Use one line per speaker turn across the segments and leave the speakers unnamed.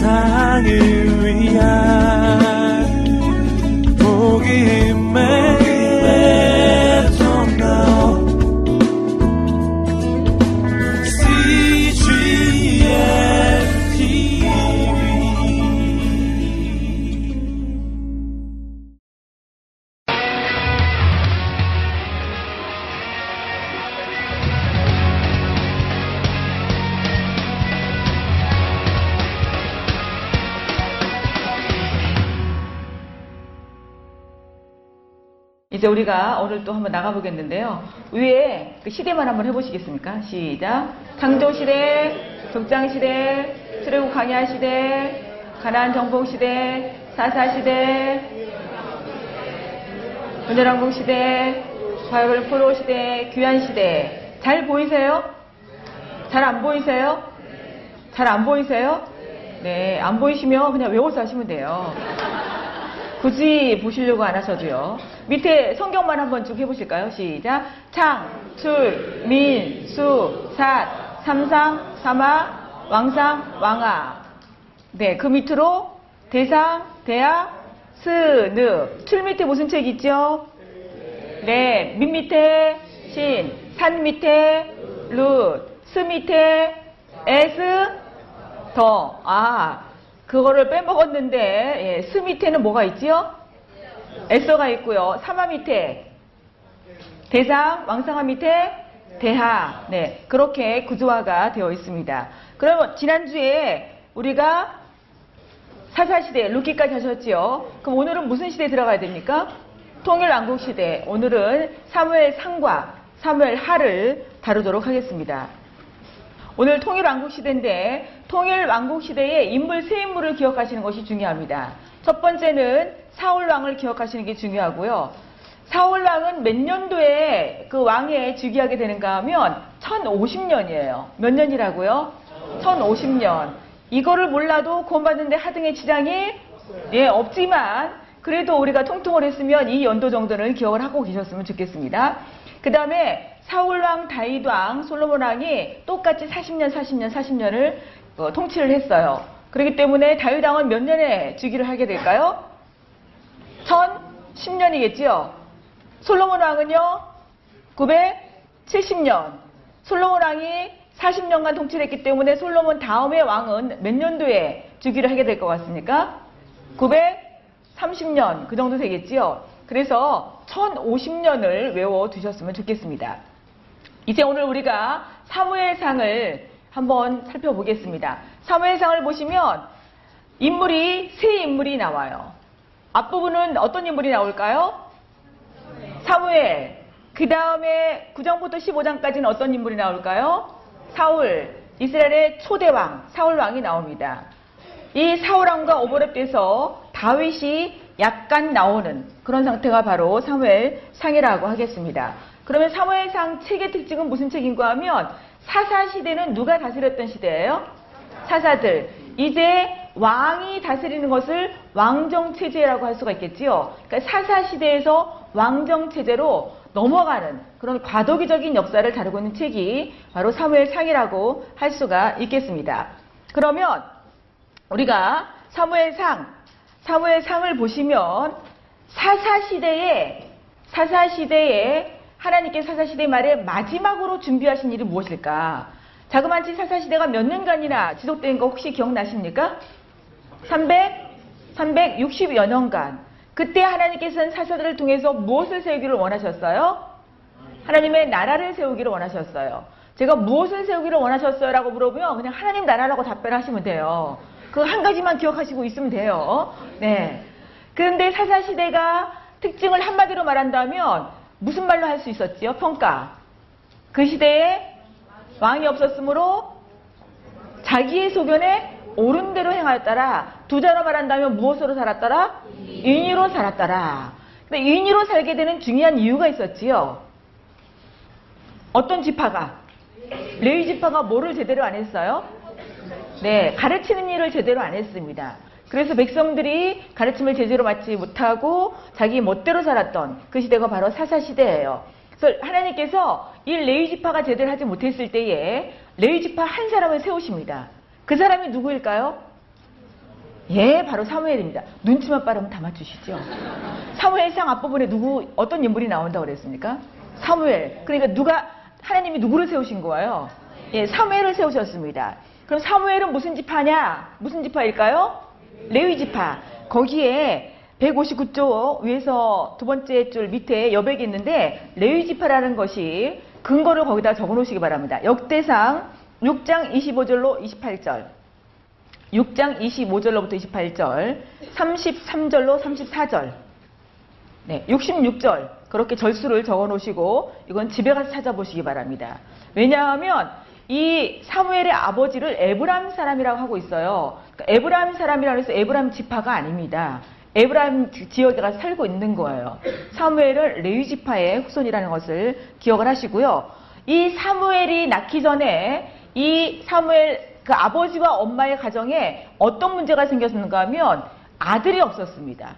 세상을 위한
우리가 오늘 또 한번 나가보겠는데요. 위에 그 시대만 한번 해보시겠습니까? 시작. 창조시대, 적장시대, 출애굽 강야시대, 가나안 정복시대, 사사시대, 은혜왕국시대, 바이블 포로시대, 귀한시대. 잘 보이세요? 잘 안 보이세요? 잘 안 보이세요? 네, 안 보이시면 그냥 외워서 하시면 돼요. 굳이 보시려고 안 하셔도요. 밑에 성경만 한번 쭉 해보실까요? 시작. 창, 출, 민, 수, 삿, 삼상, 삼하, 왕상, 왕하. 네, 그 밑으로 대상, 대하, 스, 느. 출 밑에 무슨 책 있죠? 네, 민 밑에 신, 삿 밑에 룻, 스 밑에 에스, 더. 아, 그거를 빼먹었는데 예, 스 밑에는 뭐가 있지요? 에서가 있고요. 사마 밑에 대상, 왕상화 밑에 대하. 네, 그렇게 구조화가 되어 있습니다. 그러면 지난주에 우리가 사사시대, 루키까지 하셨지요. 그럼 오늘은 무슨 시대에 들어가야 됩니까? 통일왕국 시대. 오늘은 사무엘 상과 사무엘 하를 다루도록 하겠습니다. 오늘 통일왕국 시대인데 통일왕국 시대의 인물 세 인물을 기억하시는 것이 중요합니다. 첫 번째는 사울왕을 기억하시는 게 중요하고요. 사울왕은 몇 년도에 그 왕에 즉위하게 되는가 하면 1050년이에요. 몇 년이라고요? 1050년. 이거를 몰라도 구원받는데 하등의 지장이 예, 없지만 그래도 우리가 통통을 했으면 이 연도 정도는 기억을 하고 계셨으면 좋겠습니다. 그 다음에 사울왕, 다윗왕, 솔로몬왕이 똑같이 40년, 40년, 40년을 어, 통치를 했어요. 그렇기 때문에 다윗왕은 몇 년에 즉위를 하게 될까요? 1010년이겠지요. 솔로몬 왕은요, 970년. 솔로몬 왕이 40년간 통치를 했기 때문에 솔로몬 다음의 왕은 몇 년도에 즉위를 하게 될 것 같습니까? 930년. 그 정도 되겠지요. 그래서 1050년을 외워 두셨으면 좋겠습니다. 이제 오늘 우리가 사무엘상을 한번 살펴보겠습니다. 사무엘상을 보시면 인물이 세 인물이 나와요. 앞부분은 어떤 인물이 나올까요? 사무엘. 그 다음에 9장부터 15장까지는 어떤 인물이 나올까요? 사울. 이스라엘의 초대왕, 사울왕이 나옵니다. 이 사울왕과 오버랩돼서 다윗이 약간 나오는 그런 상태가 바로 사무엘 상이라고 하겠습니다. 그러면 사무엘 상 책의 특징은 무슨 책인가 하면 사사 시대는 누가 다스렸던 시대예요? 사사들. 이제 왕이 다스리는 것을 왕정 체제라고 할 수가 있겠지요. 그러니까 사사 시대에서 왕정 체제로 넘어가는 그런 과도기적인 역사를 다루고 있는 책이 바로 사무엘 상이라고 할 수가 있겠습니다. 그러면 우리가 사무엘 상, 사무엘 상을 보시면 사사 시대에 사사 시대에 하나님께 사사 시대 말에 마지막으로 준비하신 일이 무엇일까? 자그마치 사사 시대가 몇 년간이나 지속된 거 혹시 기억나십니까? 300, 360여 년간. 그때 하나님께서는 사사들을 통해서 무엇을 세우기를 원하셨어요? 하나님의 나라를 세우기를 원하셨어요. 제가 무엇을 세우기를 원하셨어요? 라고 물어보면 그냥 하나님 나라라고 답변하시면 돼요. 그 한 가지만 기억하시고 있으면 돼요. 네. 그런데 사사시대가 특징을 한마디로 말한다면 무슨 말로 할 수 있었지요? 평가. 그 시대에 왕이 없었으므로 자기의 소견에 옳은 대로 행하였더라. 두 자로 말한다면 무엇으로 살았더라? 인위로 살았더라. 근데 인위로 살게 되는 중요한 이유가 있었지요. 어떤 지파가? 레위 지파가 뭐를 제대로 안 했어요? 네, 가르치는 일을 제대로 안 했습니다. 그래서 백성들이 가르침을 제대로 받지 못하고 자기 멋대로 살았던 그 시대가 바로 사사 시대예요. 그래서 하나님께서 이 레위 지파가 제대로 하지 못했을 때에 레위 지파 한 사람을 세우십니다. 그 사람이 누구일까요? 예, 바로 사무엘입니다. 눈치만 빠르면 다 맞추시죠. 사무엘상 앞부분에 누구 어떤 인물이 나온다고 그랬습니까? 사무엘. 그러니까 누가 하나님이 누구를 세우신 거예요? 예, 사무엘을 세우셨습니다. 그럼 사무엘은 무슨 지파냐? 무슨 지파일까요? 레위 지파. 거기에 159조 위에서 두 번째 줄 밑에 여백이 있는데 레위 지파라는 것이 근거를 거기다 적어 놓으시기 바랍니다. 역대상 6장 25절로 28절. 6장 25절로부터 28절, 33절로 34절, 네, 66절 그렇게 절수를 적어 놓으시고 이건 집에 가서 찾아보시기 바랍니다. 왜냐하면 이 사무엘의 아버지를 에브람 사람이라고 하고 있어요. 그러니까 에브람 사람이라고 해서 에브람 지파가 아닙니다. 에브람 지역에 가서 살고 있는 거예요. 사무엘은 레위 지파의 후손이라는 것을 기억을 하시고요. 이 사무엘이 낳기 전에 이 사무엘 그 아버지와 엄마의 가정에 어떤 문제가 생겼는가 하면 아들이 없었습니다.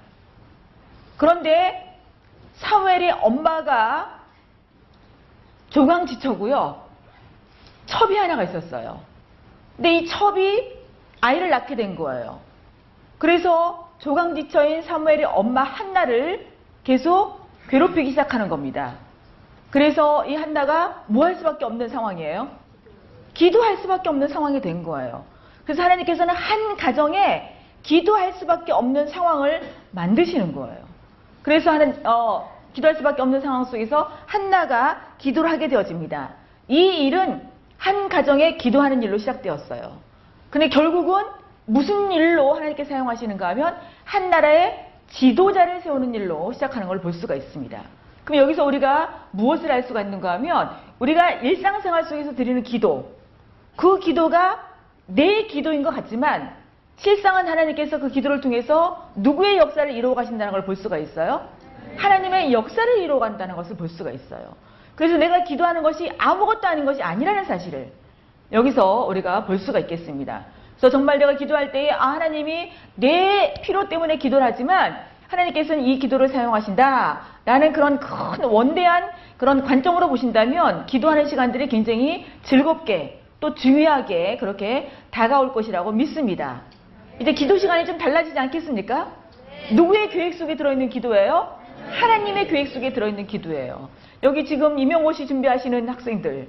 그런데 사무엘의 엄마가 조강지처고요. 첩이 하나가 있었어요. 근데 이 첩이 아이를 낳게 된 거예요. 그래서 조강지처인 사무엘의 엄마 한나를 계속 괴롭히기 시작하는 겁니다. 그래서 이 한나가 뭐 할 수밖에 없는 상황이에요? 기도할 수밖에 없는 상황이 된 거예요. 그래서 하나님께서는 한 가정에 기도할 수밖에 없는 상황을 만드시는 거예요. 그래서 하는 어, 기도할 수밖에 없는 상황 속에서 한나가 기도를 하게 되어집니다. 이 일은 한 가정에 기도하는 일로 시작되었어요. 근데 결국은 무슨 일로 하나님께 사용하시는가 하면 한 나라의 지도자를 세우는 일로 시작하는 걸 볼 수가 있습니다. 그럼 여기서 우리가 무엇을 알 수가 있는가 하면 우리가 일상생활 속에서 드리는 기도, 그 기도가 내 기도인 것 같지만 실상은 하나님께서 그 기도를 통해서 누구의 역사를 이루어 가신다는 걸 볼 수가 있어요. 하나님의 역사를 이루어 간다는 것을 볼 수가 있어요. 그래서 내가 기도하는 것이 아무것도 아닌 것이 아니라는 사실을 여기서 우리가 볼 수가 있겠습니다. 그래서 정말 내가 기도할 때에 아 하나님이 내 필요 때문에 기도를 하지만 하나님께서는 이 기도를 사용하신다. 라는 그런 큰 원대한 그런 관점으로 보신다면 기도하는 시간들이 굉장히 즐겁게 또 중요하게 그렇게 다가올 것이라고 믿습니다. 이제 기도 시간이 좀 달라지지 않겠습니까? 누구의 계획 속에 들어있는 기도예요? 하나님의 계획 속에 들어있는 기도예요. 여기 지금 임용고시 준비하시는 학생들,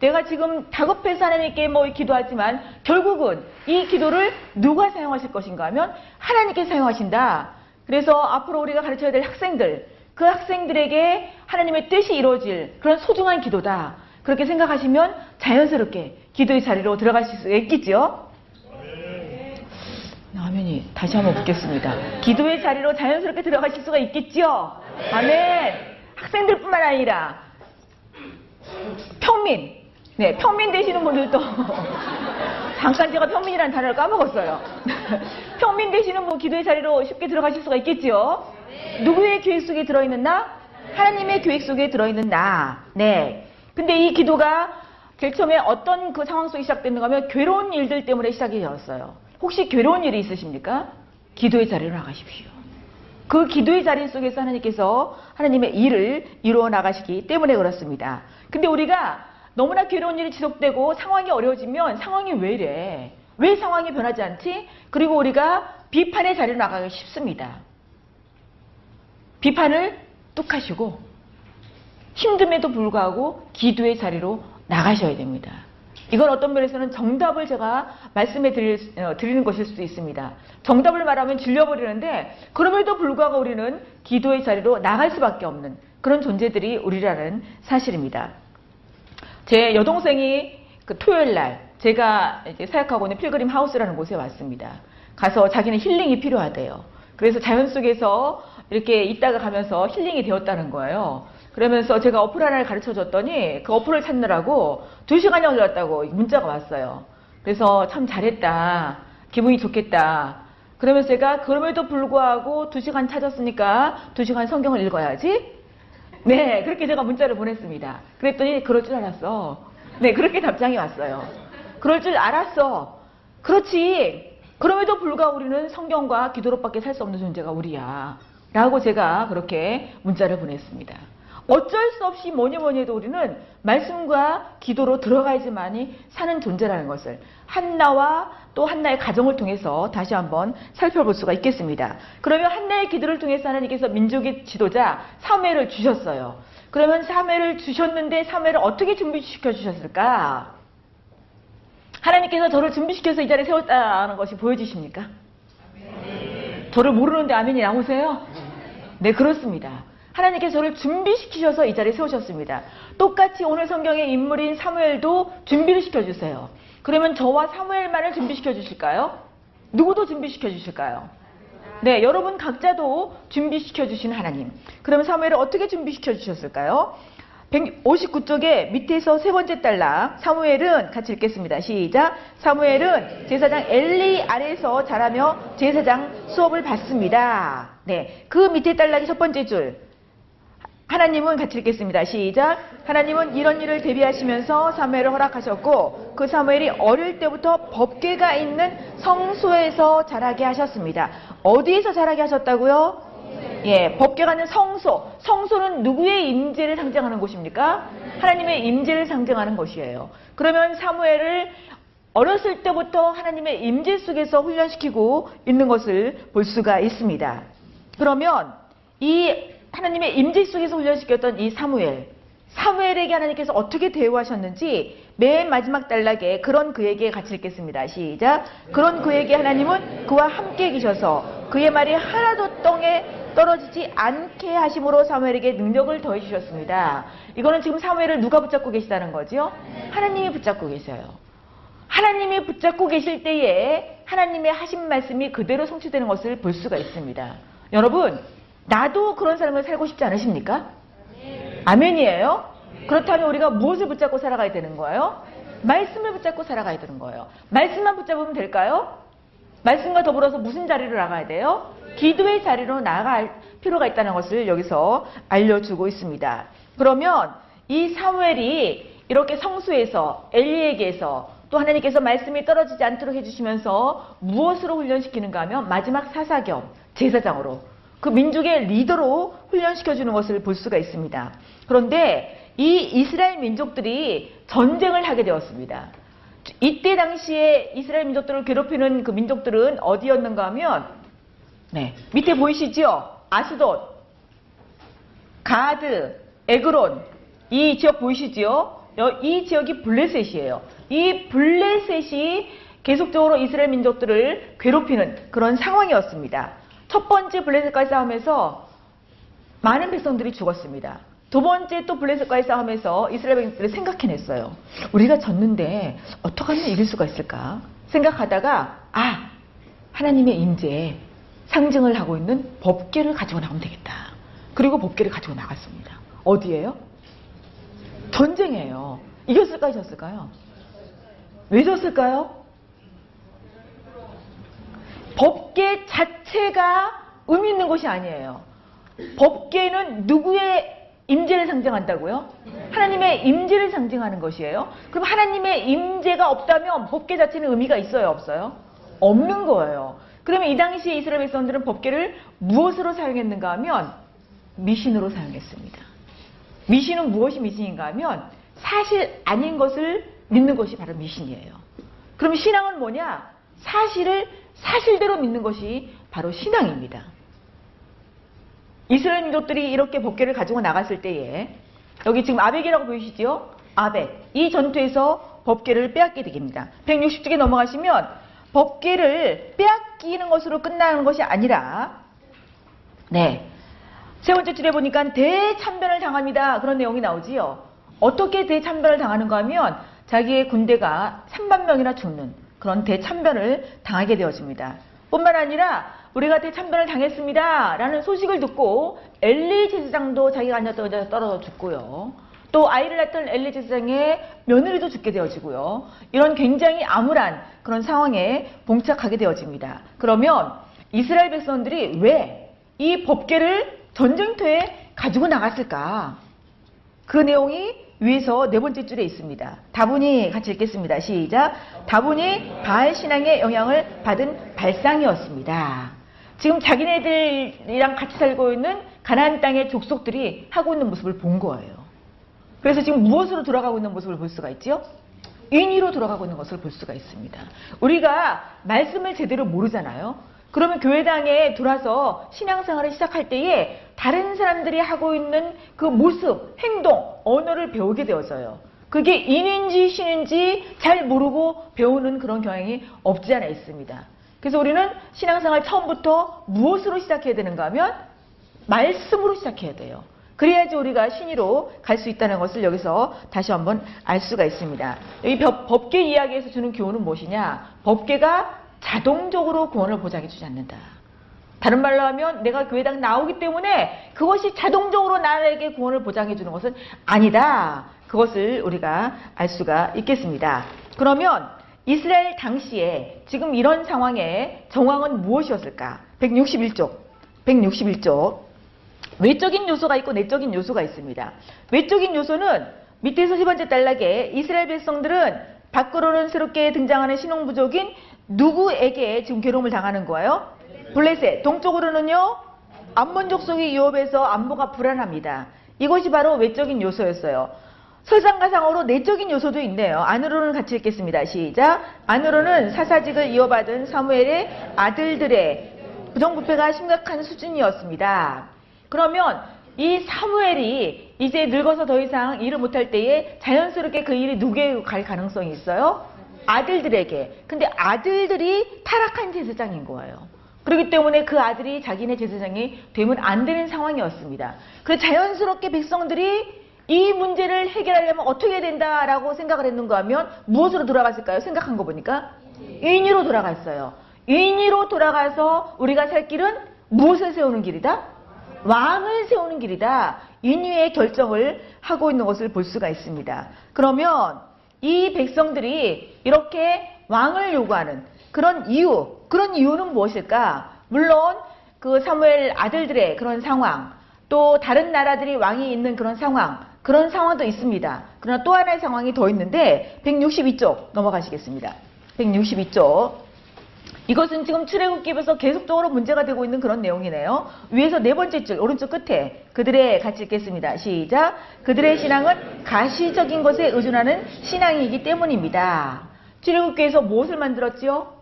내가 지금 다급해서 하나님께 뭐 기도하지만 결국은 이 기도를 누가 사용하실 것인가 하면 하나님께 사용하신다. 그래서 앞으로 우리가 가르쳐야 될 학생들, 그 학생들에게 하나님의 뜻이 이루어질 그런 소중한 기도다. 그렇게 생각하시면 자연스럽게 기도의 자리로 들어가실 수 있겠죠? 아멘이 다시 한번 묻겠습니다. 기도의 자리로 자연스럽게 들어가실 수가 있겠죠? 아멘. 학생들뿐만 아니라 평민, 네 평민 되시는 분들도 잠깐 제가 평민이라는 단어를 까먹었어요. 평민 되시는 분 기도의 자리로 쉽게 들어가실 수가 있겠죠? 누구의 계획 속에 들어있는 나? 하나님의 계획 속에 들어있는 나. 네. 근데 이 기도가 제일 처음에 어떤 그 상황 속에 시작됐는가 하면 괴로운 일들 때문에 시작이 되었어요. 혹시 괴로운 일이 있으십니까? 기도의 자리로 나가십시오. 그 기도의 자리 속에서 하나님께서 하나님의 일을 이루어 나가시기 때문에 그렇습니다. 근데 우리가 너무나 괴로운 일이 지속되고 상황이 어려워지면 상황이 왜 이래? 왜 상황이 변하지 않지? 그리고 우리가 비판의 자리로 나가기 쉽습니다. 비판을 뚝 하시고 힘듦에도 불구하고 기도의 자리로 나가셔야 됩니다. 이건 어떤 면에서는 정답을 제가 말씀해 드릴, 어, 드리는 것일 수도 있습니다. 정답을 말하면 질려버리는데 그럼에도 불구하고 우리는 기도의 자리로 나갈 수밖에 없는 그런 존재들이 우리라는 사실입니다. 제 여동생이 그 토요일 날 제가 이제 사역하고 있는 필그림 하우스라는 곳에 왔습니다. 가서 자기는 힐링이 필요하대요. 그래서 자연 속에서 이렇게 있다가 가면서 힐링이 되었다는 거예요. 그러면서 제가 어플 하나를 가르쳐 줬더니 그 어플을 찾느라고 두 시간이 걸렸다고 문자가 왔어요. 그래서 참 잘했다. 기분이 좋겠다. 그러면서 제가 그럼에도 불구하고 두 시간 찾았으니까 두 시간 성경을 읽어야지. 네, 그렇게 제가 문자를 보냈습니다. 그랬더니 그럴 줄 알았어. 네, 그렇게 답장이 왔어요. 그럴 줄 알았어. 그렇지. 그럼에도 불구하고 우리는 성경과 기도로밖에 살 수 없는 존재가 우리야. 라고 제가 그렇게 문자를 보냈습니다. 어쩔 수 없이 뭐니 뭐니 해도 우리는 말씀과 기도로 들어가야지만이 사는 존재라는 것을 한나와 또 한나의 가정을 통해서 다시 한번 살펴볼 수가 있겠습니다. 그러면 한나의 기도를 통해서 하나님께서 민족의 지도자 사무엘을 주셨어요. 그러면 사무엘을 주셨는데 사무엘을 어떻게 준비시켜 주셨을까? 하나님께서 저를 준비시켜서 이 자리에 세웠다는 것이 보여지십니까? 저를 모르는데 아멘이 나오세요? 네, 그렇습니다. 하나님께서 저를 준비시키셔서 이 자리에 세우셨습니다. 똑같이 오늘 성경의 인물인 사무엘도 준비를 시켜주세요. 그러면 저와 사무엘만을 준비시켜 주실까요? 누구도 준비시켜 주실까요? 네, 여러분 각자도 준비시켜 주신 하나님. 그러면 사무엘을 어떻게 준비시켜 주셨을까요? 159쪽에 밑에서 세 번째 달락 사무엘은 같이 읽겠습니다. 시작. 사무엘은 제사장 엘리 아래에서 자라며 제사장 수업을 받습니다. 네, 그 밑에 달락이 첫 번째 줄. 하나님은 같이 읽겠습니다. 시작. 하나님은 이런 일을 대비하시면서 사무엘을 허락하셨고 그 사무엘이 어릴 때부터 법궤가 있는 성소에서 자라게 하셨습니다. 어디에서 자라게 하셨다고요? 예, 법궤가 있는 성소. 성소는 누구의 임재를 상징하는 곳입니까? 하나님의 임재를 상징하는 것이에요. 그러면 사무엘을 어렸을 때부터 하나님의 임재 속에서 훈련시키고 있는 것을 볼 수가 있습니다. 그러면 이 하나님의 임재 속에서 훈련시켰던 이 사무엘, 사무엘에게 하나님께서 어떻게 대우하셨는지 맨 마지막 단락에 그런 그에게 같이 읽겠습니다. 시작. 그런 그에게 하나님은 그와 함께 계셔서 그의 말이 하나도 땅에 떨어지지 않게 하심으로 사무엘에게 능력을 더해 주셨습니다. 이거는 지금 사무엘을 누가 붙잡고 계시다는 거죠? 하나님이 붙잡고 계셔요. 하나님이 붙잡고 계실 때에 하나님의 하신 말씀이 그대로 성취되는 것을 볼 수가 있습니다. 여러분, 나도 그런 삶을 살고 싶지 않으십니까? 아멘이에요? 그렇다면 우리가 무엇을 붙잡고 살아가야 되는 거예요? 말씀을 붙잡고 살아가야 되는 거예요. 말씀만 붙잡으면 될까요? 말씀과 더불어서 무슨 자리로 나가야 돼요? 기도의 자리로 나갈 필요가 있다는 것을 여기서 알려주고 있습니다. 그러면 이 사무엘이 이렇게 성수에서 엘리에게서 또 하나님께서 말씀이 떨어지지 않도록 해주시면서 무엇으로 훈련시키는가 하면 마지막 사사겸 제사장으로 그 민족의 리더로 훈련시켜주는 것을 볼 수가 있습니다. 그런데 이 이스라엘 민족들이 전쟁을 하게 되었습니다. 이때 당시에 이스라엘 민족들을 괴롭히는 그 민족들은 어디였는가 하면 네 밑에 보이시죠? 아스돗, 가드, 에그론 이 지역 보이시죠? 이 지역이 블레셋이에요. 이 블레셋이 계속적으로 이스라엘 민족들을 괴롭히는 그런 상황이었습니다. 첫 번째 블레셋과의 싸움에서 많은 백성들이 죽었습니다. 두 번째 또 블레셋과의 싸움에서 이스라엘 백성들이 생각해냈어요. 우리가 졌는데 어떻게 하면 이길 수가 있을까? 생각하다가 아 하나님의 임재 상징을 하고 있는 법계를 가지고 나오면 되겠다. 그리고 법계를 가지고 나갔습니다. 어디에요? 전쟁이에요. 이겼을까요? 졌을까요? 왜 졌을까요? 법계 자체가 의미 있는 것이 아니에요. 법계는 누구의 임재를 상징한다고요? 하나님의 임재를 상징하는 것이에요. 그럼 하나님의 임재가 없다면 법계 자체는 의미가 있어요, 없어요? 없는 거예요. 그러면 이 당시에 이스라엘 백성들은 법계를 무엇으로 사용했는가 하면 미신으로 사용했습니다. 미신은 무엇이 미신인가 하면 사실 아닌 것을 믿는 것이 바로 미신이에요. 그럼 신앙은 뭐냐? 사실을 사실대로 믿는 것이 바로 신앙입니다. 이스라엘 민족들이 이렇게 법계를 가지고 나갔을 때에 여기 지금 아벡이라고 보이시죠? 아벡. 이 전투에서 법계를 빼앗게 됩니다. 160쪽에 넘어가시면 법계를 빼앗기는 것으로 끝나는 것이 아니라 네. 세 번째 줄에 보니까 대참변을 당합니다. 그런 내용이 나오지요. 어떻게 대참변을 당하는가 하면 자기의 군대가 3만 명이나 죽는 그런 대참변을 당하게 되어집니다. 뿐만 아니라 우리가 대참변을 당했습니다. 라는 소식을 듣고 엘리 제사장도 자기가 앉았던 자리에 떨어져 죽고요. 또 아이를 낳던 엘리 제사장의 며느리도 죽게 되어지고요. 이런 굉장히 암울한 그런 상황에 봉착하게 되어집니다. 그러면 이스라엘 백성들이 왜 이 법계를 전쟁터에 가지고 나갔을까? 그 내용이 위에서 네 번째 줄에 있습니다. 다분히 같이 읽겠습니다. 시작. 다분히 바알 신앙의 영향을 받은 발상이었습니다. 지금 자기네들이랑 같이 살고 있는 가나안 땅의 족속들이 하고 있는 모습을 본 거예요. 그래서 지금 무엇으로 돌아가고 있는 모습을 볼 수가 있죠? 인위로 돌아가고 있는 것을 볼 수가 있습니다. 우리가 말씀을 제대로 모르잖아요. 그러면 교회당에 들어와서 신앙생활을 시작할 때에 다른 사람들이 하고 있는 그 모습, 행동, 언어를 배우게 되어져요. 그게 인인지 신인지 잘 모르고 배우는 그런 경향이 없지 않아 있습니다. 그래서 우리는 신앙생활 처음부터 무엇으로 시작해야 되는가 하면 말씀으로 시작해야 돼요. 그래야지 우리가 신의로 갈 수 있다는 것을 여기서 다시 한번 알 수가 있습니다. 법- 법계 이야기에서 주는 교훈은 무엇이냐? 법계가 자동적으로 구원을 보장해 주지 않는다. 다른 말로 하면 내가 교회당 나오기 때문에 그것이 자동적으로 나에게 구원을 보장해 주는 것은 아니다. 그것을 우리가 알 수가 있겠습니다. 그러면 이스라엘 당시에 지금 이런 상황의 정황은 무엇이었을까? 161쪽. 161쪽. 외적인 요소가 있고 내적인 요소가 있습니다. 외적인 요소는 밑에서 세 번째 단락에 이스라엘 백성들은 밖으로는 새롭게 등장하는 신혼부족인 누구에게 지금 괴로움을 당하는 거예요? 블레셋. 동쪽으로는요, 암몬 족속이 유업해서 안보가 불안합니다. 이것이 바로 외적인 요소였어요. 설상가상으로 내적인 요소도 있네요. 안으로는 같이 읽겠습니다. 시작. 안으로는 사사직을 이어받은 사무엘의 아들들의 부정부패가 심각한 수준이었습니다. 그러면 이 사무엘이 이제 늙어서 더 이상 일을 못할 때에 자연스럽게 그 일이 누구에게 갈 가능성이 있어요? 아들들에게. 근데 아들들이 타락한 제사장인 거예요. 그렇기 때문에 그 아들이 자기네 제사장이 되면 안 되는 상황이었습니다. 그래서 자연스럽게 백성들이 이 문제를 해결하려면 어떻게 해야 된다라고 생각을 했는가 하면 무엇으로 돌아갔을까요? 생각한 거 보니까 인위로 돌아갔어요. 인위로 돌아가서 우리가 살 길은 무엇을 세우는 길이다? 왕을 세우는 길이다. 인위의 결정을 하고 있는 것을 볼 수가 있습니다. 그러면 이 백성들이 이렇게 왕을 요구하는 그런 이유, 그런 이유는 무엇일까? 물론 그 사무엘 아들들의 그런 상황, 또 다른 나라들이 왕이 있는 그런 상황, 그런 상황도 있습니다. 그러나 또 하나의 상황이 더 있는데 162쪽 넘어가시겠습니다. 162쪽. 이것은 지금 출애굽기에서 계속적으로 문제가 되고 있는 그런 내용이네요. 위에서 네 번째 줄 오른쪽 끝에 그들의 같이 읽겠습니다. 시작. 그들의 신앙은 가시적인 것에 의존하는 신앙이기 때문입니다. 출애굽기에서 무엇을 만들었지요?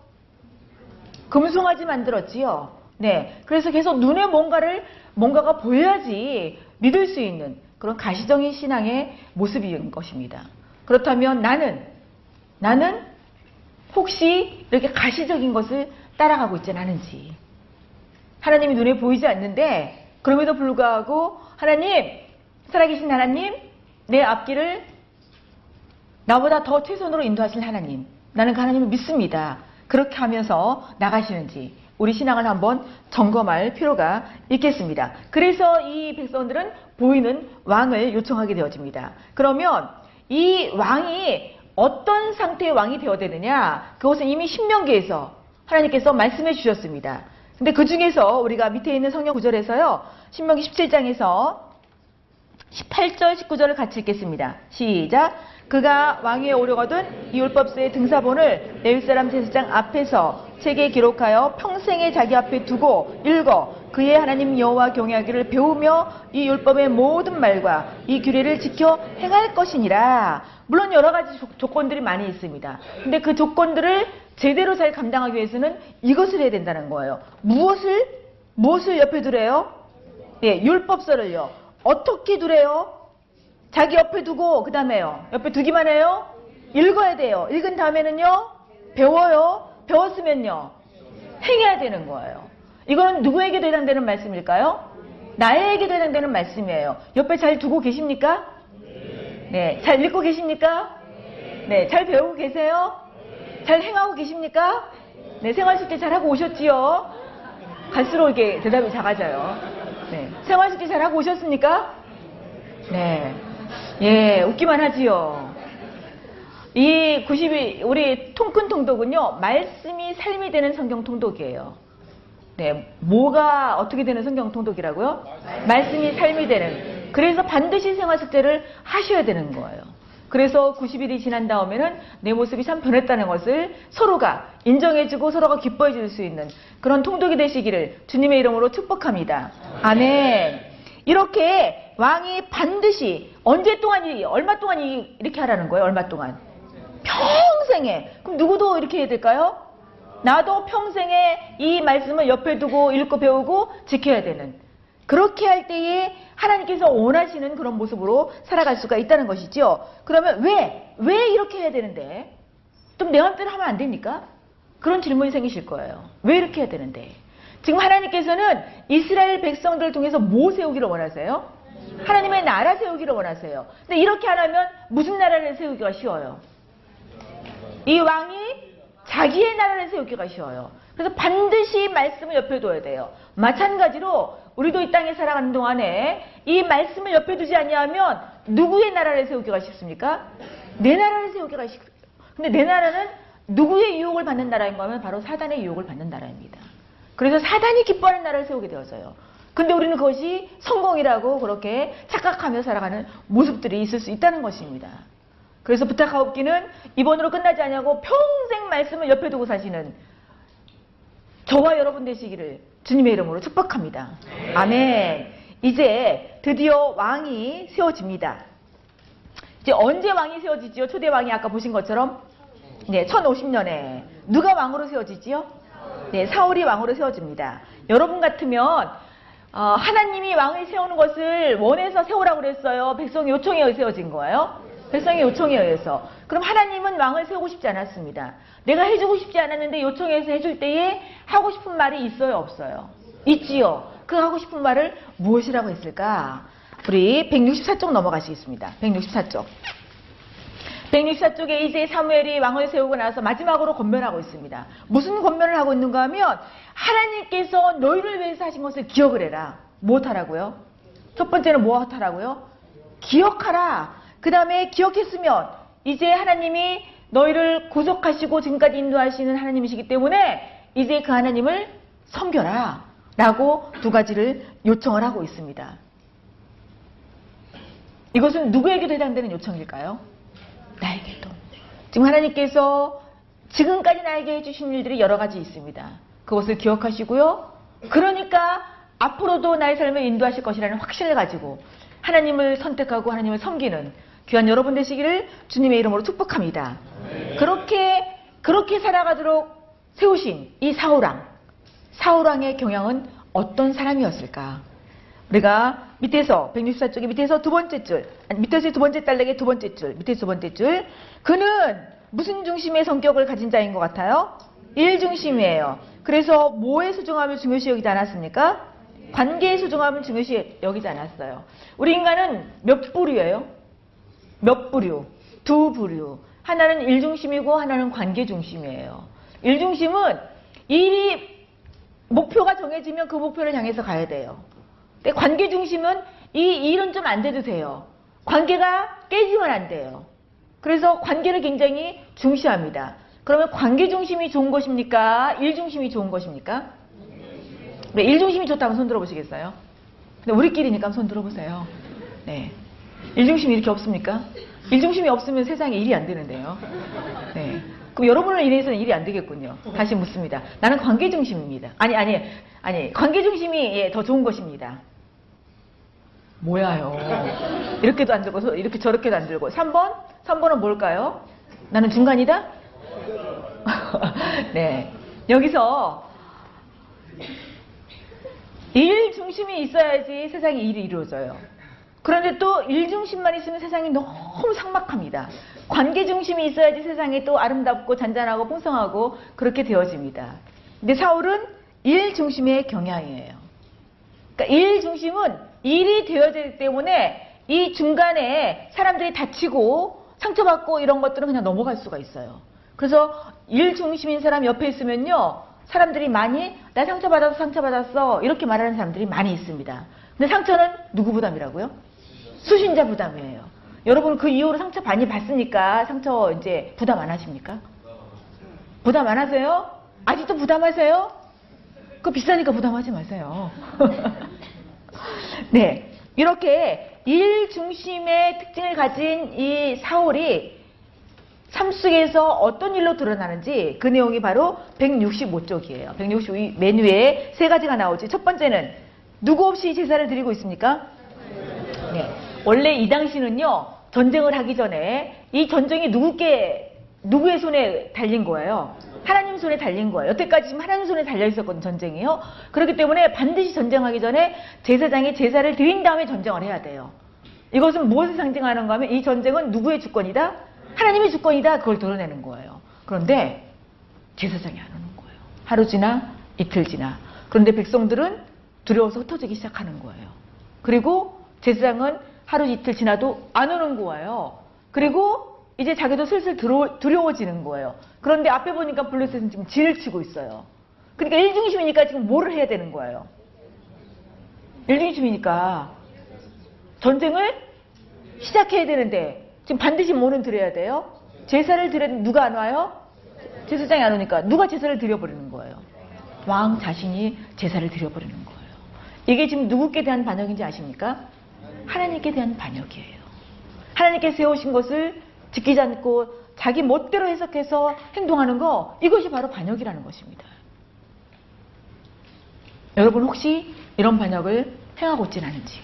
금송아지 만들었지요. 네. 그래서 계속 눈에 뭔가를 뭔가가 보여야지 믿을 수 있는 그런 가시적인 신앙의 모습인 것입니다. 그렇다면 나는 나는 혹시 이렇게 가시적인 것을 따라가고 있지는 않은지 하나님이 눈에 보이지 않는데 그럼에도 불구하고 하나님 살아계신 하나님 내 앞길을 나보다 더 최선으로 인도하실 하나님 나는 그 하나님을 믿습니다. 그렇게 하면서 나가시는지 우리 신앙을 한번 점검할 필요가 있겠습니다. 그래서 이 백성들은 보이는 왕을 요청하게 되어집니다. 그러면 이 왕이 어떤 상태의 왕이 되어야 되느냐? 그것은 이미 신명기에서 하나님께서 말씀해 주셨습니다. 근데 그 중에서 우리가 밑에 있는 성경 구절에서요. 신명기 17장에서 18절, 19절을 같이 읽겠습니다. 시작. 그가 왕위에 오르거든 이 율법서의 등사본을 레위 사람 제사장 앞에서 책에 기록하여 평생에 자기 앞에 두고 읽어 그의 하나님 여호와 경외하기를 배우며 이 율법의 모든 말과 이 규례를 지켜 행할 것이니라. 물론 여러 가지 조- 조건들이 많이 있습니다. 근데 그 조건들을 제대로 잘 감당하기 위해서는 이것을 해야 된다는 거예요. 무엇을 무엇을 옆에 두래요? 예, 율법서를요. 어떻게 두래요? 자기 옆에 두고 그 다음에요. 옆에 두기만 해요? 읽어야 돼요. 읽은 다음에는요. 배워요. 배웠으면요. 행해야 되는 거예요. 이거는 누구에게도 해당되는 말씀일까요? 나에게도 해당되는 말씀이에요. 옆에 잘 두고 계십니까? 네. 잘 읽고 계십니까? 네. 잘 배우고 계세요? 잘 행하고 계십니까? 네. 생활식제 잘 하고 오셨지요? 갈수록 이렇게 대답이 작아져요. 네. 생활식제 잘 하고 오셨습니까? 네. 예, 웃기만 하지요. 이 92, 우리 통큰 통독은요, 말씀이 삶이 되는 성경 통독이에요. 네, 뭐가 어떻게 되는 성경 통독이라고요? 말씀이 삶이 되는. 그래서 반드시 생활식제를 하셔야 되는 거예요. 그래서 90일이 지난 다음에는 내 모습이 참 변했다는 것을 서로가 인정해주고 서로가 기뻐해 줄 수 있는 그런 통독이 되시기를 주님의 이름으로 축복합니다. 아멘. 이렇게 왕이 반드시 언제 동안 이 얼마 동안 이 이렇게 하라는 거예요? 얼마 동안? 평생에. 그럼 누구도 이렇게 해야 될까요? 나도 평생에 이 말씀을 옆에 두고 읽고 배우고 지켜야 되는. 그렇게 할 때에 하나님께서 원하시는 그런 모습으로 살아갈 수가 있다는 것이죠. 그러면 왜? 왜 이렇게 해야 되는데? 좀 내 맘대로 하면 안 됩니까? 그런 질문이 생기실 거예요. 왜 이렇게 해야 되는데? 지금 하나님께서는 이스라엘 백성들을 통해서 뭐 세우기를 원하세요? 하나님의 나라 세우기를 원하세요. 근데 이렇게 하려면 무슨 나라를 세우기가 쉬워요? 이 왕이 자기의 나라를 세우기가 쉬워요. 그래서 반드시 말씀을 옆에 둬야 돼요. 마찬가지로 우리도 이 땅에 살아가는 동안에 이 말씀을 옆에 두지 아니하면 누구의 나라를 세우기가 쉽습니까? 내 나라를 세우기가 쉽. 근데 내 나라는 누구의 유혹을 받는 나라인가 하면 바로 사단의 유혹을 받는 나라입니다. 그래서 사단이 기뻐하는 나라를 세우게 되어져요. 근데 우리는 그것이 성공이라고 그렇게 착각하며 살아가는 모습들이 있을 수 있다는 것입니다. 그래서 부탁하옵기는 이번으로 끝나지 않냐고 평생 말씀을 옆에 두고 사시는 저와 여러분 되시기를 주님의 이름으로 축복합니다. 아멘. 이제 드디어 왕이 세워집니다. 이제 언제 왕이 세워지지요? 초대 왕이 아까 보신 것처럼 네, 1050년에 누가 왕으로 세워지지요? 네, 사울이 왕으로 세워집니다. 여러분 같으면 어, 하나님이 왕을 세우는 것을 원해서 세우라고 그랬어요. 백성의 요청에 의해 세워진 거예요. 백성의 요청에 의해서. 그럼 하나님은 왕을 세우고 싶지 않았습니다. 내가 해주고 싶지 않았는데 요청해서 해줄 때에 하고 싶은 말이 있어요, 없어요? 있지요. 그 하고 싶은 말을 무엇이라고 했을까? 우리 164쪽 넘어가시겠습니다. 164쪽. 164 쪽에 이제 사무엘이 왕을 세우고 나서 마지막으로 권면하고 있습니다. 무슨 권면을 하고 있는가 하면 하나님께서 너희를 위해서 하신 것을 기억을 해라. 무엇하라고요? 첫 번째는 무엇하라고요? 기억하라. 그 다음에 기억했으면 이제 하나님이 너희를 구속하시고 지금까지 인도하시는 하나님이시기 때문에 이제 그 하나님을 섬겨라. 라고 두 가지를 요청을 하고 있습니다. 이것은 누구에게도 해당되는 요청일까요? 나에게도. 지금 하나님께서 지금까지 나에게 해주신 일들이 여러 가지 있습니다. 그것을 기억하시고요. 그러니까 앞으로도 나의 삶을 인도하실 것이라는 확신을 가지고 하나님을 선택하고 하나님을 섬기는 귀한 여러분 되시기를 주님의 이름으로 축복합니다. 그렇게 그렇게 살아가도록 세우신 이 사울왕, 사울왕의 경향은 어떤 사람이었을까? 우리가 밑에서 164쪽의 밑에서 두 번째 줄, 아니, 밑에서 두 번째 딸에게 두 번째 줄, 밑에서 두 번째 줄. 그는 무슨 중심의 성격을 가진 자인 것 같아요? 일 중심이에요. 그래서 뭐의 소중함을 중요시 여기지 않았습니까? 관계의 소중함을 중요시 여기지 않았어요. 우리 인간은 몇 부류예요? 몇 부류? 두 부류. 하나는 일 중심이고 하나는 관계 중심이에요. 일 중심은 일이 목표가 정해지면 그 목표를 향해서 가야 돼요. 근데 관계 중심은 이 일은 좀 안 돼도 돼요. 관계가 깨지면 안 돼요. 그래서 관계를 굉장히 중시합니다. 그러면 관계 중심이 좋은 것입니까? 일 중심이 좋은 것입니까? 네, 일 중심이 좋다면 손 들어보시겠어요? 근데 우리끼리니까 손 들어보세요. 네. 일 중심이 이렇게 없습니까? 일 중심이 없으면 세상에 일이 안 되는데요. 네. 그럼 여러분을 인해서는 일이 안 되겠군요. 다시 묻습니다. 나는 관계 중심입니다. 아니, 아니, 아니, 관계 중심이 예, 더 좋은 것입니다. 뭐야요. 이렇게도 안 들고, 이렇게 저렇게도 안 들고. 3번? 3번은 뭘까요? 나는 중간이다? 네. 여기서 일 중심이 있어야지 세상에 일이 이루어져요. 그런데 또 일 중심만 있으면 세상이 너무 삭막합니다. 관계 중심이 있어야지 세상이 또 아름답고 잔잔하고 풍성하고 그렇게 되어집니다. 근데 사울은 일 중심의 경향이에요. 그러니까 일 중심은 일이 되어지기 때문에 이 중간에 사람들이 다치고 상처받고 이런 것들은 그냥 넘어갈 수가 있어요. 그래서 일 중심인 사람 옆에 있으면요. 사람들이 많이 나 상처받아서 상처받았어 이렇게 말하는 사람들이 많이 있습니다. 근데 상처는 누구 부담이라고요? 수신자 부담이에요. 여러분 그 이후로 상처 많이 받으니까 상처 이제 부담 안 하십니까? 부담 안 하세요? 아직도 부담하세요? 그거 비싸니까 부담하지 마세요. 네. 이렇게 일 중심의 특징을 가진 이 사울이 삶 속에서 어떤 일로 드러나는지 그 내용이 바로 165쪽이에요. 165맨 위에 세 가지가 나오지. 첫 번째는 누구 없이 제사를 드리고 있습니까? 네. 원래 이 당시는요, 전쟁을 하기 전에 이 전쟁이 누구께, 누구의 손에 달린 거예요? 하나님 손에 달린 거예요. 여태까지 지금 하나님 손에 달려 있었거든, 전쟁이요. 그렇기 때문에 반드시 전쟁하기 전에 제사장이 제사를 드린 다음에 전쟁을 해야 돼요. 이것은 무엇을 상징하는가 하면 이 전쟁은 누구의 주권이다? 하나님의 주권이다. 그걸 드러내는 거예요. 그런데 제사장이 안 오는 거예요. 하루 지나 이틀 지나. 그런데 백성들은 두려워서 흩어지기 시작하는 거예요. 그리고 제사장은 하루 이틀 지나도 안 오는 거예요. 그리고 이제 자기도 슬슬 두려, 두려워지는 거예요. 그런데 앞에 보니까 블루셋은 지금 진을 치고 있어요. 그러니까 일중심이니까 지금 뭐를 해야 되는 거예요? 일중심이니까 전쟁을 시작해야 되는데 지금 반드시 뭐는 드려야 돼요? 제사를 드려 누가 안 와요? 제사장이 안 오니까 누가 제사를 드려버리는 거예요. 왕 자신이 제사를 드려버리는 거예요. 이게 지금 누구께 대한 반역인지 아십니까? 하나님께 대한 반역이에요. 하나님께 세우신 것을 지키지 않고 자기 멋대로 해석해서 행동하는 거 이것이 바로 반역이라는 것입니다. 여러분 혹시 이런 반역을 행하고 있진 않은지요?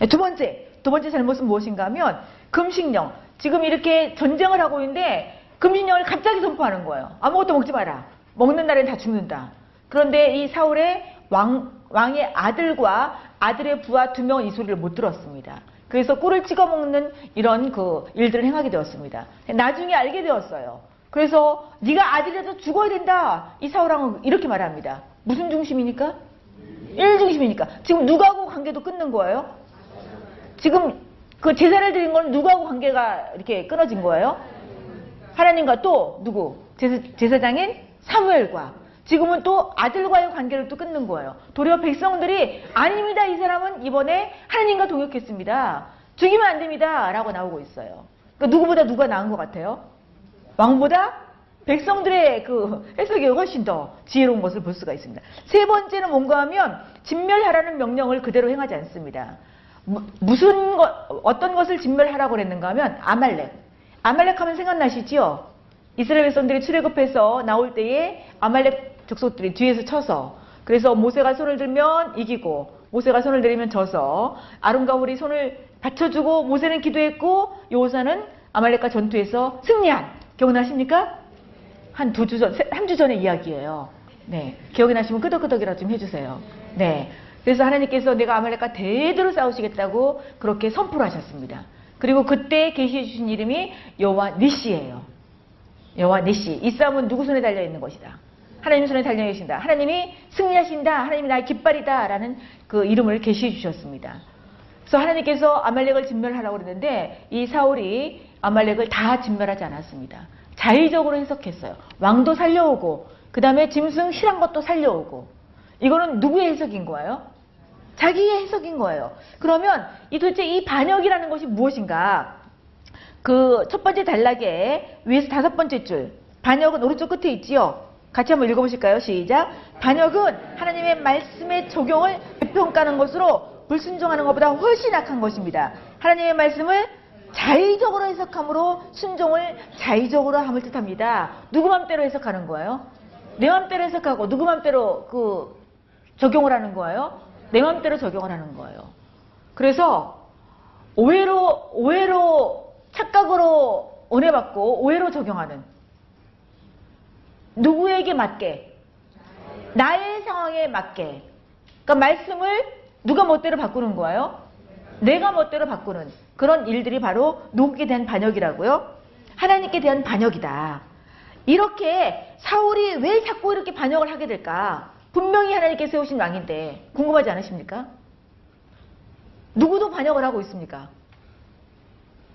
네, 두 번째, 두 번째 잘못은 무엇인가 하면 금식령. 지금 이렇게 전쟁을 하고 있는데 금식령을 갑자기 선포하는 거예요. 아무것도 먹지 마라. 먹는 날엔 다 죽는다. 그런데 이 사울의 왕, 왕의 아들과 아들의 부하 두 명은 이 소리를 못 들었습니다. 그래서 꿀을 찍어 먹는 이런 그 일들을 행하게 되었습니다. 나중에 알게 되었어요. 그래서 네가 아들이라도 죽어야 된다. 이 사울왕은 이렇게 말합니다. 무슨 중심이니까? 일 중심이니까. 지금 누구하고 관계도 끊는 거예요? 지금 그 제사를 드린 건 누구하고 관계가 이렇게 끊어진 거예요? 하나님과 또 누구? 제사, 장인 사무엘과 지금은 또 아들과의 관계를 또 끊는 거예요. 도리어 백성들이 아닙니다. 이 사람은 이번에 하나님과 동역했습니다. 죽이면 안 됩니다. 라고 나오고 있어요. 그러니까 누구보다 누가 나은 것 같아요? 왕보다 백성들의 그 해석이 훨씬 더 지혜로운 것을 볼 수가 있습니다. 세 번째는 뭔가 하면 진멸하라는 명령을 그대로 행하지 않습니다. 무슨 것, 어떤 것을 진멸하라고 그랬는가 하면 아말렉. 아말렉 하면 생각나시지요? 이스라엘 백성들이 출애굽해서 나올 때에 아말렉 족속들이 뒤에서 쳐서 그래서 모세가 손을 들면 이기고 모세가 손을 들이면 져서 아론과 홀이 손을 받쳐주고 모세는 기도했고 요호사는 아말렉과 전투에서 승리한 기억나십니까? 한 두 주 전, 한 주 전의 이야기예요. 네, 기억이 나시면 끄덕끄덕이라 좀 해주세요. 네, 그래서 하나님께서 내가 아말렉과 대대로 싸우시겠다고 그렇게 선포를 하셨습니다. 그리고 그때 계시해 주신 이름이 여호와 니시예요. 여호와 니시. 이 싸움은 누구 손에 달려 있는 것이다. 하나님 손에 달려 계신다. 하나님이 승리하신다. 하나님이 나의 깃발이다 라는 그 이름을 계시해 주셨습니다. 그래서 하나님께서 아말렉을 진멸하라고 그랬는데 이 사울이 아말렉을 다 진멸하지 않았습니다. 자의적으로 해석했어요. 왕도 살려오고 그 다음에 짐승 실한 것도 살려오고 이거는 누구의 해석인 거예요? 자기의 해석인 거예요. 그러면 이 도대체 이 반역이라는 것이 무엇인가? 그 첫 번째 단락에 위에서 다섯 번째 줄 반역은 오른쪽 끝에 있지요. 같이 한번 읽어보실까요? 시작. 반역은 하나님의 말씀의 적용을 평가하는 것으로 불순종하는 것보다 훨씬 악한 것입니다. 하나님의 말씀을 자의적으로 해석함으로 순종을 자의적으로 함을 뜻합니다. 누구 맘대로 해석하는 거예요? 내 맘대로 해석하고 누구 맘대로 그 적용을 하는 거예요? 내 맘대로 적용을 하는 거예요. 그래서 오해로 오해로 착각으로 은혜 받고 오해로 적용하는 누구에게 맞게? 나의 상황에 맞게. 그러니까 말씀을 누가 멋대로 바꾸는 거예요? 내가 멋대로 바꾸는 그런 일들이 바로 누구에 대한 반역이라고요? 하나님께 대한 반역이다. 이렇게 사울이 왜 자꾸 이렇게 반역을 하게 될까? 분명히 하나님께 세우신 왕인데 궁금하지 않으십니까? 누구도 반역을 하고 있습니까?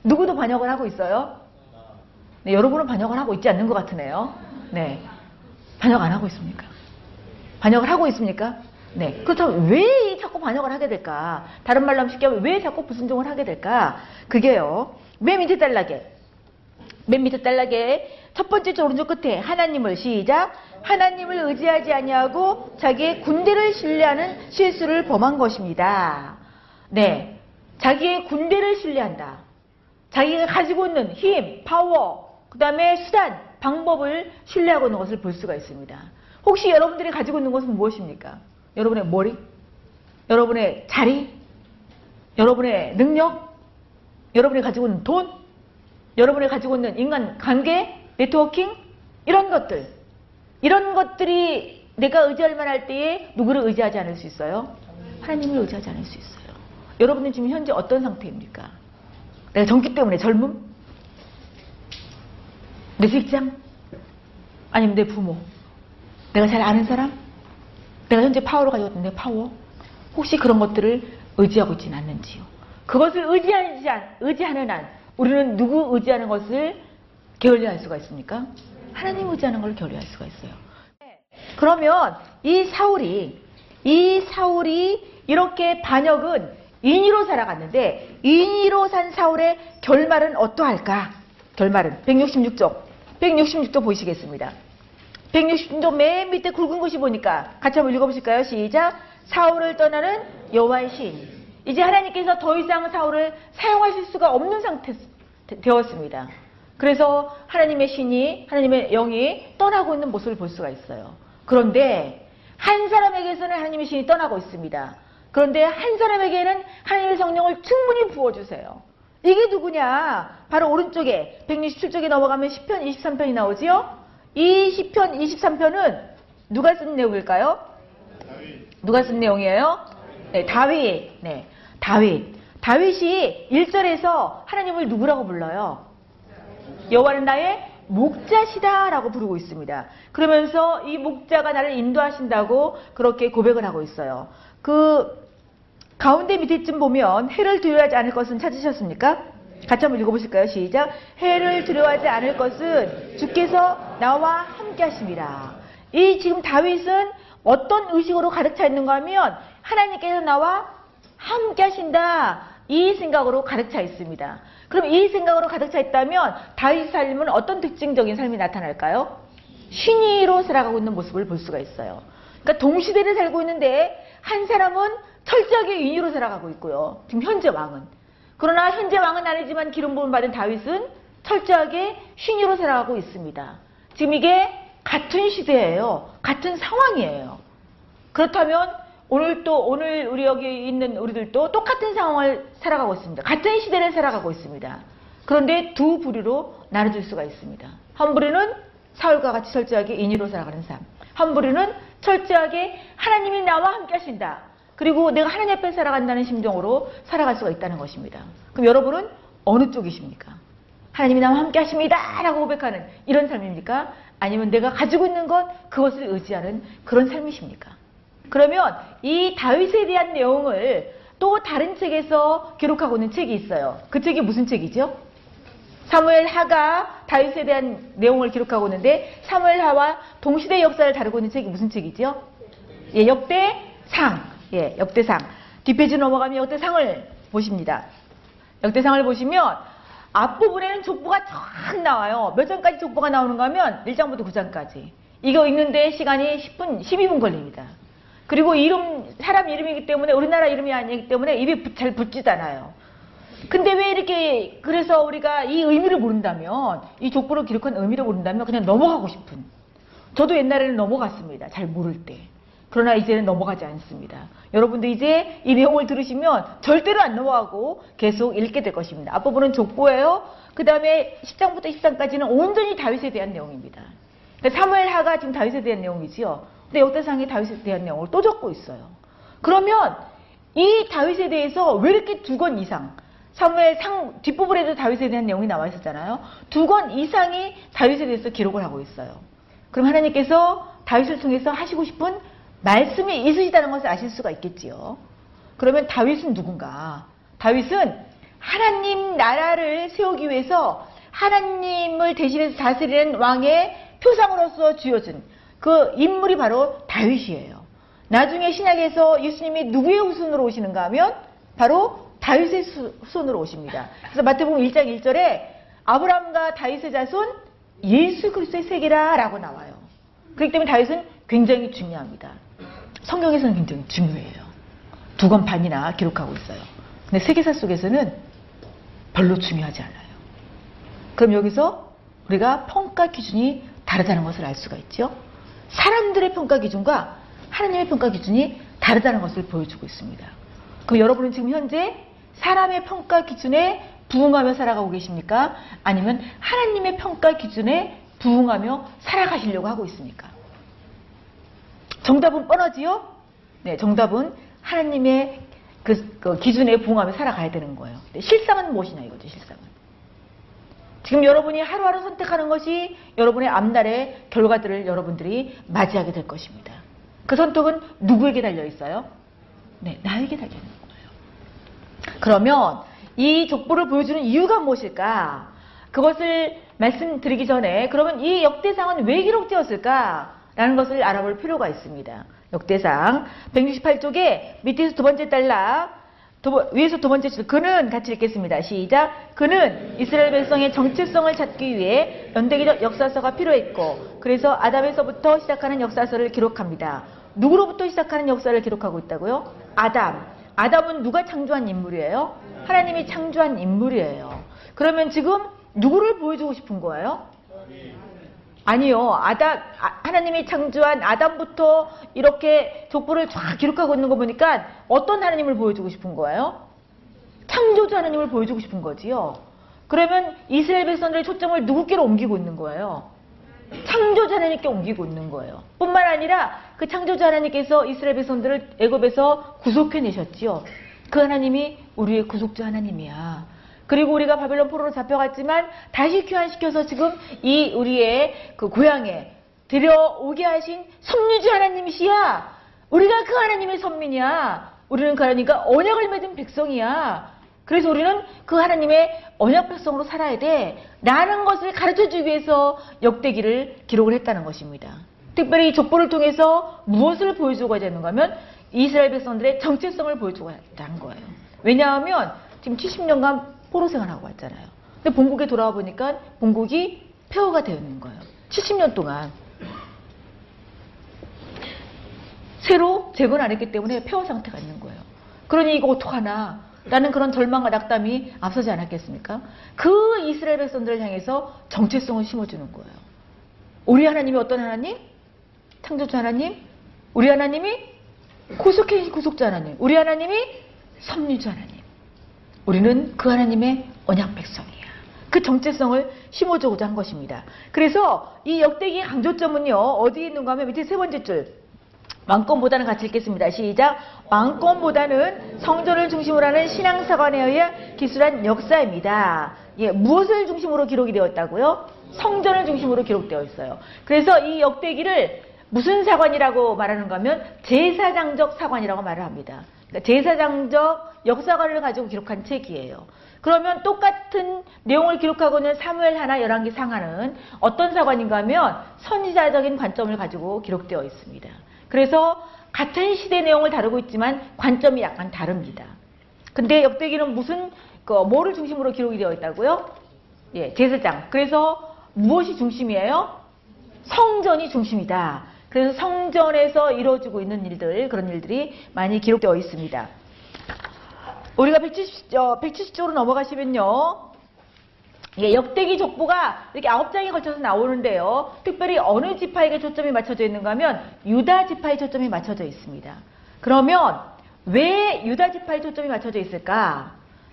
누구도 반역을 하고 있어요? 네, 여러분은 반역을 하고 있지 않는 것 같으네요. 네. 반역 안 하고 있습니까? 반역을 하고 있습니까? 네. 그렇다면 왜 자꾸 반역을 하게 될까? 다른 말로 하면 쉽게 하면 왜 자꾸 불순종을 하게 될까? 그게요. 맨 밑에 단락에, 맨 밑에 단락에 첫 번째 오른쪽 끝에 하나님을 시작. 하나님을 의지하지 아니하고 자기의 군대를 신뢰하는 실수를 범한 것입니다. 네. 자기의 군대를 신뢰한다. 자기가 가지고 있는 힘, 파워, 그 다음에 수단, 방법을 신뢰하고 있는 것을 볼 수가 있습니다. 혹시 여러분들이 가지고 있는 것은 무엇입니까? 여러분의 머리? 여러분의 자리? 여러분의 능력, 여러분이 가지고 있는 돈, 여러분이 가지고 있는 인간 관계, 네트워킹, 이런 것들. 이런 것들이 내가 의지할 만할 때에 누구를 의지하지 않을 수 있어요? 하나님을 의지하지 않을 수 있어요. 여러분은 지금 현재 어떤 상태입니까? 내가 젊기 때문에 젊음? 내 직장? 아니면 내 부모? 내가 잘 아는 사람? 내가 현재 파워를 가지고 있는 내 파워? 혹시 그런 것들을 의지하고 있지는 않는지요? 그것을 의지하지 않, 의지하는 한 우리는 누구 의지하는 것을 게을리할 수가 있습니까? 하나님 의지하는 걸 게을리할 수가 있어요. 그러면 이 사울이 이 사울이 이렇게 반역은 인위로 살아갔는데 인위로 산 사울의 결말은 어떠할까? 결말은 166쪽 166쪽 보시겠습니다. 166쪽 맨 밑에 굵은 것이 보니까 같이 한번 읽어보실까요? 시작 사울을 떠나는 여호와의 신 이제 하나님께서 더 이상 사울을 사용하실 수가 없는 상태 되었습니다. 그래서 하나님의 신이 하나님의 영이 떠나고 있는 모습을 볼 수가 있어요. 그런데 한 사람에게서는 하나님의 신이 떠나고 있습니다. 그런데 한 사람에게는 하나님의 성령을 충분히 부어주세요. 이게 누구냐? 바로 오른쪽에 167쪽에 넘어가면 10편, 23편이 나오지요? 이 10편, 23편은 누가 쓴 내용일까요? 누가 쓴 내용이에요? 네, 다윗. 네, 다윗. 다윗이 1절에서 하나님을 누구라고 불러요? 여호와는 나의 목자시다라고 부르고 있습니다. 그러면서 이 목자가 나를 인도하신다고 그렇게 고백을 하고 있어요. 그 가운데 밑에쯤 보면 해를 두려워하지 않을 것은 찾으셨습니까? 같이 한번 읽어보실까요? 시작. 해를 두려워하지 않을 것은 주께서 나와 함께 하십니다. 이 지금 다윗은 어떤 의식으로 가득 차 있는가 하면 하나님께서 나와 함께 하신다. 이 생각으로 가득 차 있습니다. 그럼 이 생각으로 가득 차 있다면 다윗 삶은 어떤 특징적인 삶이 나타날까요? 신의로 살아가고 있는 모습을 볼 수가 있어요. 그러니까 동시대를 살고 있는데 한 사람은 철저하게 인위로 살아가고 있고요. 지금 현재 왕은. 그러나 현재 왕은 아니지만 기름 부음 받은 다윗은 철저하게 신의로 살아가고 있습니다. 지금 이게 같은 시대예요. 같은 상황이에요. 그렇다면 오늘 또 오늘 우리 여기 있는 우리들도 똑같은 상황을 살아가고 있습니다. 같은 시대를 살아가고 있습니다. 그런데 두 부류로 나눠질 수가 있습니다. 한 부류는 사울과 같이 철저하게 인위로 살아가는 삶. 한 부류는 철저하게 하나님이 나와 함께 하신다. 그리고 내가 하나님 앞에 살아간다는 심정으로 살아갈 수가 있다는 것입니다. 그럼 여러분은 어느 쪽이십니까? 하나님이 나와 함께 하십니다. 라고 고백하는 이런 삶입니까? 아니면 내가 가지고 있는 것, 그것을 의지하는 그런 삶이십니까? 그러면 이 다윗에 대한 내용을 또 다른 책에서 기록하고 있는 책이 있어요. 그 책이 무슨 책이죠? 사무엘 하가 다윗에 대한 내용을 기록하고 있는데 사무엘 하와 동시대 역사를 다루고 있는 책이 무슨 책이죠? 예, 역대상. 예, 역대상. 뒷페이지 넘어가면 역대상을 보십니다. 역대상을 보시면 앞부분에는 족보가 쫙 나와요. 몇 장까지 족보가 나오는가 하면 1장부터 9장까지. 이거 읽는데 시간이 10분, 12분 걸립니다. 그리고 이름, 사람 이름이기 때문에 우리나라 이름이 아니기 때문에 입이 잘 붙지잖아요. 근데 왜 이렇게 그래서 우리가 이 의미를 모른다면 이 족보를 기록한 의미를 모른다면 그냥 넘어가고 싶은 저도 옛날에는 넘어갔습니다. 잘 모를 때. 그러나 이제는 넘어가지 않습니다. 여러분도 이제 이 내용을 들으시면 절대로 안 넘어가고 계속 읽게 될 것입니다. 앞부분은 족보예요. 그 다음에 10장부터 13까지는 온전히 다윗에 대한 내용입니다. 그러니까 사무엘하가 지금 다윗에 대한 내용이지요. 근데 역대상에 다윗에 대한 내용을 또 적고 있어요. 그러면 이 다윗에 대해서 왜 이렇게 두 권 이상 사무엘 상 뒷부분에도 다윗에 대한 내용이 나와 있었잖아요. 두 권 이상이 다윗에 대해서 기록을 하고 있어요. 그럼 하나님께서 다윗을 통해서 하시고 싶은 말씀이 있으시다는 것을 아실 수가 있겠지요. 그러면 다윗은 누군가? 다윗은 하나님 나라를 세우기 위해서 하나님을 대신해서 다스리는 왕의 표상으로서 주어진 그 인물이 바로 다윗이에요. 나중에 신약에서 예수님이 누구의 후손으로 오시는가 하면 바로 다윗의 후손으로 오십니다. 그래서 마태복음 1장 1절에 아브라함과 다윗의 자손 예수 그리스도의 세계라라고 나와요. 그렇기 때문에 다윗은 굉장히 중요합니다. 성경에서는 굉장히 중요해요. 두 권 반이나 기록하고 있어요. 근데 세계사 속에서는 별로 중요하지 않아요. 그럼 여기서 우리가 평가 기준이 다르다는 것을 알 수가 있죠. 사람들의 평가 기준과 하나님의 평가 기준이 다르다는 것을 보여주고 있습니다. 그럼 여러분은 지금 현재 사람의 평가 기준에 부응하며 살아가고 계십니까? 아니면 하나님의 평가 기준에 부응하며 살아가시려고 하고 있습니까? 정답은 뻔하지요? 네, 정답은 하나님의 그, 그 기준에 부응하며 살아가야 되는 거예요. 실상은 무엇이냐 이거죠, 실상은. 지금 여러분이 하루하루 선택하는 것이 여러분의 앞날의 결과들을 여러분들이 맞이하게 될 것입니다. 그 선택은 누구에게 달려 있어요? 네, 나에게 달려 있는 거예요. 그러면 이 족보를 보여주는 이유가 무엇일까? 그것을 말씀드리기 전에 그러면 이 역대상은 왜 기록되었을까? 라는 것을 알아볼 필요가 있습니다. 역대상 168쪽에 밑에서 두 번째 달락 두, 위에서 두 번째 줄 그는 같이 읽겠습니다. 시작. 그는 이스라엘 백성의 정체성을 찾기 위해 연대기적 역사서가 필요했고 그래서 아담에서부터 시작하는 역사서를 기록합니다. 누구로부터 시작하는 역사를 기록하고 있다고요? 아담. 아담은 누가 창조한 인물이에요? 하나님이 창조한 인물이에요. 그러면 지금 누구를 보여주고 싶은 거예요? 아니요. 아담, 아, 하나님이 창조한 아담부터 이렇게 족보를 쫙 기록하고 있는 거 보니까 어떤 하나님을 보여주고 싶은 거예요? 창조주 하나님을 보여주고 싶은 거지요. 그러면 이스라엘 백성들의 초점을 누구께로 옮기고 있는 거예요? 창조주 하나님께 옮기고 있는 거예요. 뿐만 아니라 그 창조주 하나님께서 이스라엘 백성들을 애굽에서 구속해 내셨지요. 그 하나님이 우리의 구속주 하나님이야. 그리고 우리가 바벨론 포로로 잡혀갔지만 다시 귀환시켜서 지금 이 우리의 그 고향에 들여오게 하신 섭리주 하나님이시야. 우리가 그 하나님의 선민이야. 우리는 그 하나님과 언약을 맺은 백성이야. 그래서 우리는 그 하나님의 언약 백성으로 살아야 돼. 라는 것을 가르쳐 주기 위해서 역대기를 기록을 했다는 것입니다. 특별히 이 족보를 통해서 무엇을 보여주고자 했는가 하면 이스라엘 백성들의 정체성을 보여주고자 했다는 거예요. 왜냐하면 지금 70년간 포로 생활하고 왔잖아요. 근데 본국에 돌아와 보니까 본국이 폐허가 되어 있는 거예요. 70년 동안. 새로 재건 안 했기 때문에 폐허 상태가 있는 거예요. 그러니 이거 어떡하나. 라는 그런 절망과 낙담이 앞서지 않았겠습니까? 그 이스라엘 백성들을 향해서 정체성을 심어주는 거예요. 우리 하나님이 어떤 하나님? 창조주 하나님? 우리 하나님이 구속해 구속자 하나님? 우리 하나님이 섭리주 하나님? 우리는 그 하나님의 언약 백성이야. 그 정체성을 심어주고자 한 것입니다. 그래서 이 역대기 강조점은요, 어디에 있는가 하면 밑에 세 번째 줄. 왕권보다는 같이 읽겠습니다. 시작. 왕권보다는 성전을 중심으로 하는 신앙사관에 의해 기술한 역사입니다. 예, 무엇을 중심으로 기록이 되었다고요? 성전을 중심으로 기록되어 있어요. 그래서 이 역대기를 무슨 사관이라고 말하는가 하면 제사장적 사관이라고 말을 합니다. 그러니까 제사장적 역사관을 가지고 기록한 책이에요. 그러면 똑같은 내용을 기록하고 있는 사무엘 하나 열왕기 상하는 어떤 사관인가 하면 선지자적인 관점을 가지고 기록되어 있습니다. 그래서 같은 시대 내용을 다루고 있지만 관점이 약간 다릅니다. 근데 역대기는 무슨 그 뭐를 중심으로 기록이 되어 있다고요? 예, 제사장. 그래서 무엇이 중심이에요? 성전이 중심이다. 그래서 성전에서 이루어지고 있는 일들, 그런 일들이 많이 기록되어 있습니다. 우리가 170, 어, 170쪽으로 넘어가시면요. 예, 역대기 족보가 이렇게 아홉 장에 걸쳐서 나오는데요. 특별히 어느 지파에게 초점이 맞춰져 있는가 하면 유다 지파에 초점이 맞춰져 있습니다. 그러면 왜 유다 지파에 초점이 맞춰져 있을까?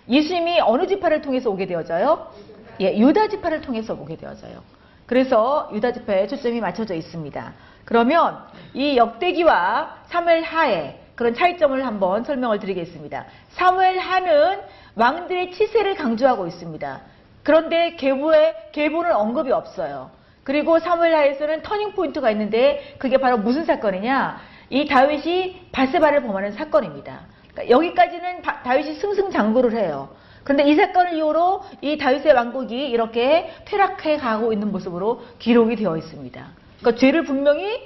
예수님이 어느 지파를 통해서 오게 되어져요? 예, 유다 지파를 통해서 오게 되어져요. 그래서 유다 지파에 초점이 맞춰져 있습니다. 그러면 이 역대기와 사무엘 하에 그런 차이점을 한번 설명을 드리겠습니다. 사무엘 하는 왕들의 치세를 강조하고 있습니다. 그런데 계보에 계보는 언급이 없어요. 그리고 사무엘 하에서는 터닝 포인트가 있는데 그게 바로 무슨 사건이냐? 이 다윗이 바세바를 범하는 사건입니다. 그러니까 여기까지는 바, 다윗이 승승장구를 해요. 그런데 이 사건을 이후로 이 다윗의 왕국이 이렇게 퇴락해 가고 있는 모습으로 기록이 되어 있습니다. 그러니까 죄를 분명히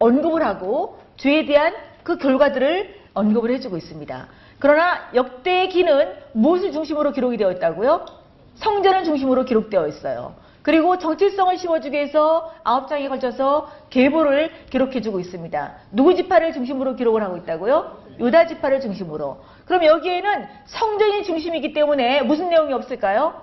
언급을 하고 죄에 대한 그 결과들을 언급을 해주고 있습니다. 그러나 역대기는 무엇을 중심으로 기록이 되어 있다고요? 성전을 중심으로 기록되어 있어요. 그리고 정체성을 심어주기 위해서 아홉 장에 걸쳐서 계보를 기록해주고 있습니다. 누구 지파를 중심으로 기록을 하고 있다고요? 유다 지파를 중심으로. 그럼 여기에는 성전이 중심이기 때문에 무슨 내용이 없을까요?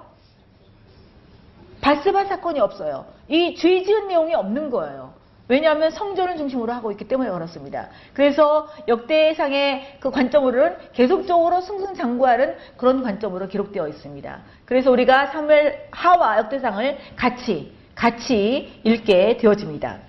바스바 사건이 없어요. 이 죄 지은 내용이 없는 거예요. 왜냐하면 성전을 중심으로 하고 있기 때문에 그렇습니다. 그래서 역대상의 그 관점으로는 계속적으로 승승장구하는 그런 관점으로 기록되어 있습니다. 그래서 우리가 사무엘 하와 역대상을 같이 같이 읽게 되어집니다.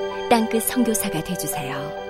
땅끝 성교사가 되주세요